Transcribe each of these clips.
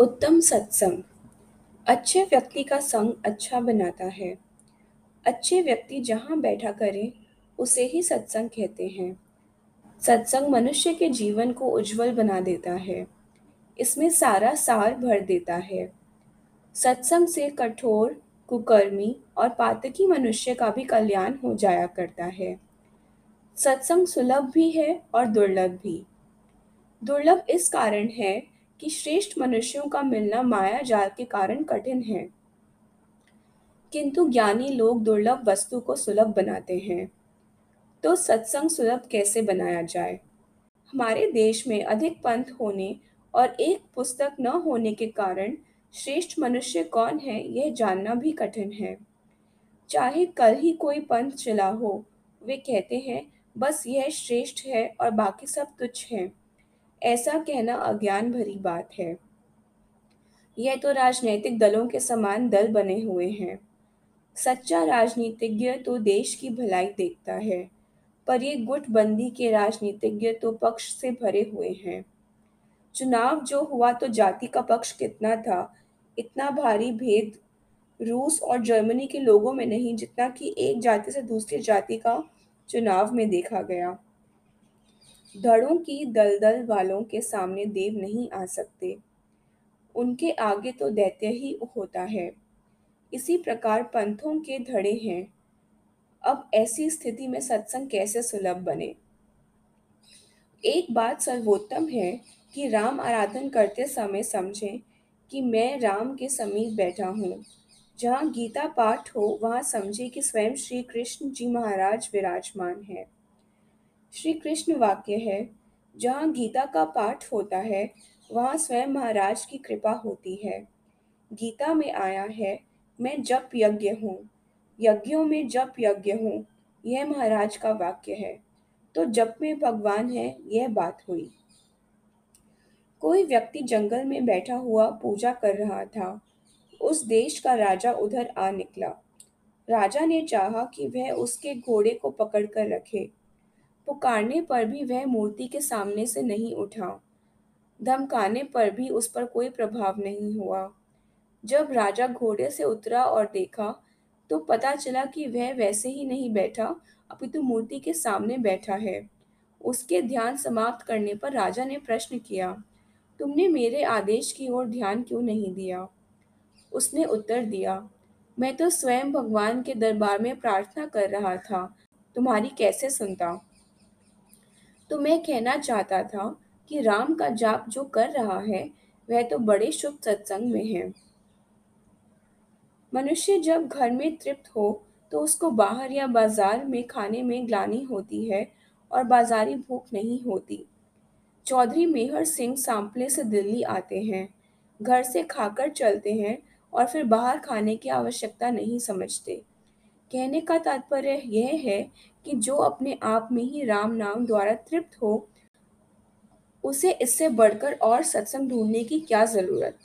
उत्तम सत्संग। अच्छे व्यक्ति का संग अच्छा बनाता है। अच्छे व्यक्ति जहाँ बैठा करे, उसे ही सत्संग कहते हैं। सत्संग मनुष्य के जीवन को उज्जवल बना देता है। इसमें सारा सार भर देता है। सत्संग से कठोर, कुकर्मी और पातकी मनुष्य का भी कल्याण हो जाया करता है। सत्संग सुलभ भी है और दुर्लभ भी। दुर्लभ इस कारण है कि श्रेष्ठ मनुष्यों का मिलना माया जाल के कारण कठिन है। किंतु ज्ञानी लोग दुर्लभ वस्तु को सुलभ बनाते हैं। तो सत्संग सुलभ कैसे बनाया जाए? हमारे देश में अधिक पंथ होने और एक पुस्तक न होने के कारण श्रेष्ठ मनुष्य कौन है, यह जानना भी कठिन है। चाहे कल ही कोई पंथ चला हो, वे कहते हैं, बस यह श्रेष्ठ है और बाकी सब तुच्छ हैं। ऐसा कहना अज्ञान भरी बात है। यह तो राजनीतिक दलों के समान दल बने हुए हैं। सच्चा राजनीतिज्ञ तो देश की भलाई देखता है, पर ये गुटबंदी के राजनीतिज्ञ तो पक्ष से भरे हुए हैं। चुनाव जो हुआ तो जाति का पक्ष कितना था, इतना भारी भेद रूस और जर्मनी के लोगों में नहीं, जितना कि एक जाति से दूसरी जाति का चुनाव में देखा गया। धड़ों की दलदल वालों के सामने देव नहीं आ सकते। उनके आगे तो दैत्य ही होता है। इसी प्रकार पंथों के धड़े हैं। अब ऐसी स्थिति में सत्संग कैसे सुलभ बने? एक बात सर्वोत्तम है कि राम आराधन करते समय समझें कि मैं राम के समीप बैठा हूँ। जहाँ गीता पाठ हो, वहाँ समझे कि स्वयं श्री कृष्ण जी महाराज विराजमान है। श्री कृष्ण वाक्य है, जहाँ गीता का पाठ होता है, वहाँ स्वयं महाराज की कृपा होती है। गीता में आया है, मैं जप यज्ञ हूँ। यज्ञों में जप यज्ञ हूँ, यह महाराज का वाक्य है। तो जप में भगवान है, यह बात हुई। कोई व्यक्ति जंगल में बैठा हुआ पूजा कर रहा था, उस देश का राजा उधर आ निकला। राजा ने चाहा कि वह उसके घोड़े को पकड़कर रखे। पुकारने पर भी वह मूर्ति के सामने से नहीं उठा। धमकाने पर भी उस पर कोई प्रभाव नहीं हुआ। जब राजा घोड़े से उतरा और देखा तो पता चला कि वह वैसे ही नहीं बैठा, अपितु मूर्ति के सामने बैठा है। उसके ध्यान समाप्त करने पर राजा ने प्रश्न किया, तुमने मेरे आदेश की ओर ध्यान क्यों नहीं दिया? उसने उत्तर दिया, मैं तो स्वयं भगवान के दरबार में प्रार्थना कर रहा था, तुम्हारी कैसे सुनता? तो मैं कहना चाहता था कि राम का जाप जो कर रहा है, वह तो बड़े शुभ सत्संग में है। मनुष्य जब घर में तृप्त हो तो उसको बाहर या बाज़ार में खाने में ग्लानी होती है और बाजारी भूख नहीं होती। चौधरी मेहर सिंह सांपले से दिल्ली आते हैं, घर से खाकर चलते हैं और फिर बाहर खाने की आवश्यकता नहीं समझते। कहने का तात्पर्य यह है कि जो अपने आप में ही राम नाम द्वारा तृप्त हो, उसे इससे बढ़कर और सत्संग ढूँढने की क्या ज़रूरत?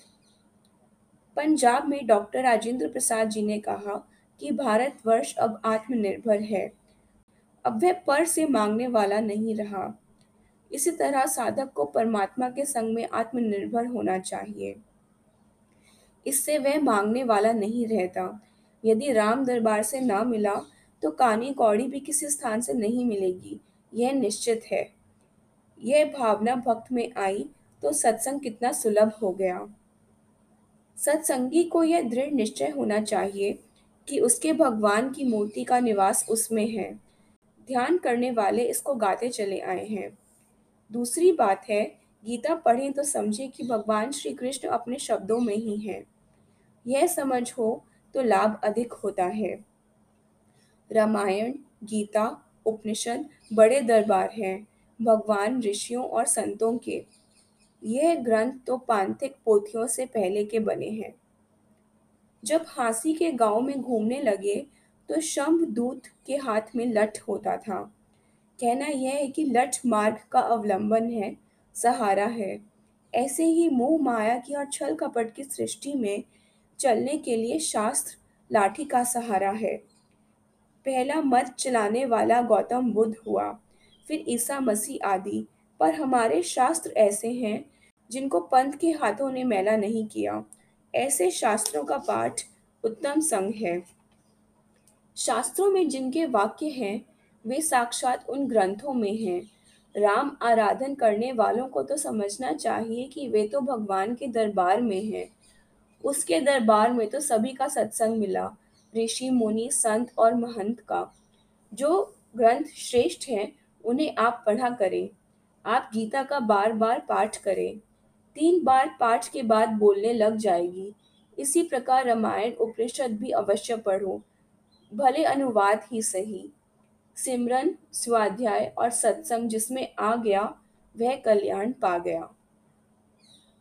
पंजाब में डॉक्टर राजेंद्र प्रसाद जी ने कहा कि भारतवर्ष अब आत्मनिर्भर है। अब वह पर से मांगने वाला नहीं रहा। इसी तरह साधक को परमात्मा के संग में आत्मनिर्भर होना चाहिए। इससे वह मांगने वाला नहीं रहता। यदि राम दरबार से ना मिला तो कानी कौड़ी भी किसी स्थान से नहीं मिलेगी। यह निश्चित है। यह भावना भक्त में आई तो सत्संग कितना सुलभ हो गया। सत्संगी को यह दृढ़ निश्चय होना चाहिए कि उसके भगवान की मूर्ति का निवास उसमें है। ध्यान करने वाले इसको गाते चले आए हैं। दूसरी बात है, गीता पढ़ें तो समझें कि भगवान श्री कृष्ण अपने शब्दों में ही हैं। यह समझ हो तो लाभ अधिक होता है। रामायण, गीता, उपनिषद बड़े दरबार हैं। भगवान ऋषियों और संतों के। यह ग्रंथ तो पांथिक पोथियों से पहले के बने हैं। जब हांसी के गाँव में घूमने लगे तो शंभ दूत के हाथ में लठ होता था। कहना यह है कि लठ मार्ग का अवलंबन है, सहारा है। ऐसे ही मोह माया की और छल कपट की सृष्टि में चलने के लिए शास्त्र लाठी का सहारा है। पहला मत चलाने वाला गौतम बुद्ध हुआ। फिर ईसा मसीह आदि। पर हमारे शास्त्र ऐसे हैं, जिनको पंथ के हाथों ने मैला नहीं किया। ऐसे शास्त्रों का पाठ उत्तम संग है। शास्त्रों में जिनके वाक्य हैं, वे साक्षात उन ग्रंथों में हैं। राम आराधन करने वालों को तो समझना चाहिए कि वे तो भगवान के दरबार में हैं। उसके दरबार में तो सभी का सत्संग मिला। ऋषि मुनि, संत और महंत का। जो ग्रंथ श्रेष्ठ हैं, उन्हें आप पढ़ा करें। आप गीता का बार बार पाठ करें। तीन बार पाठ के बाद बोलने लग जाएगी। इसी प्रकार रामायण उपनिषद भी अवश्य पढ़ो। भले अनुवाद ही सही। सिमरन, स्वाध्याय और सत्संग जिसमें आ गया, वह कल्याण पा गया।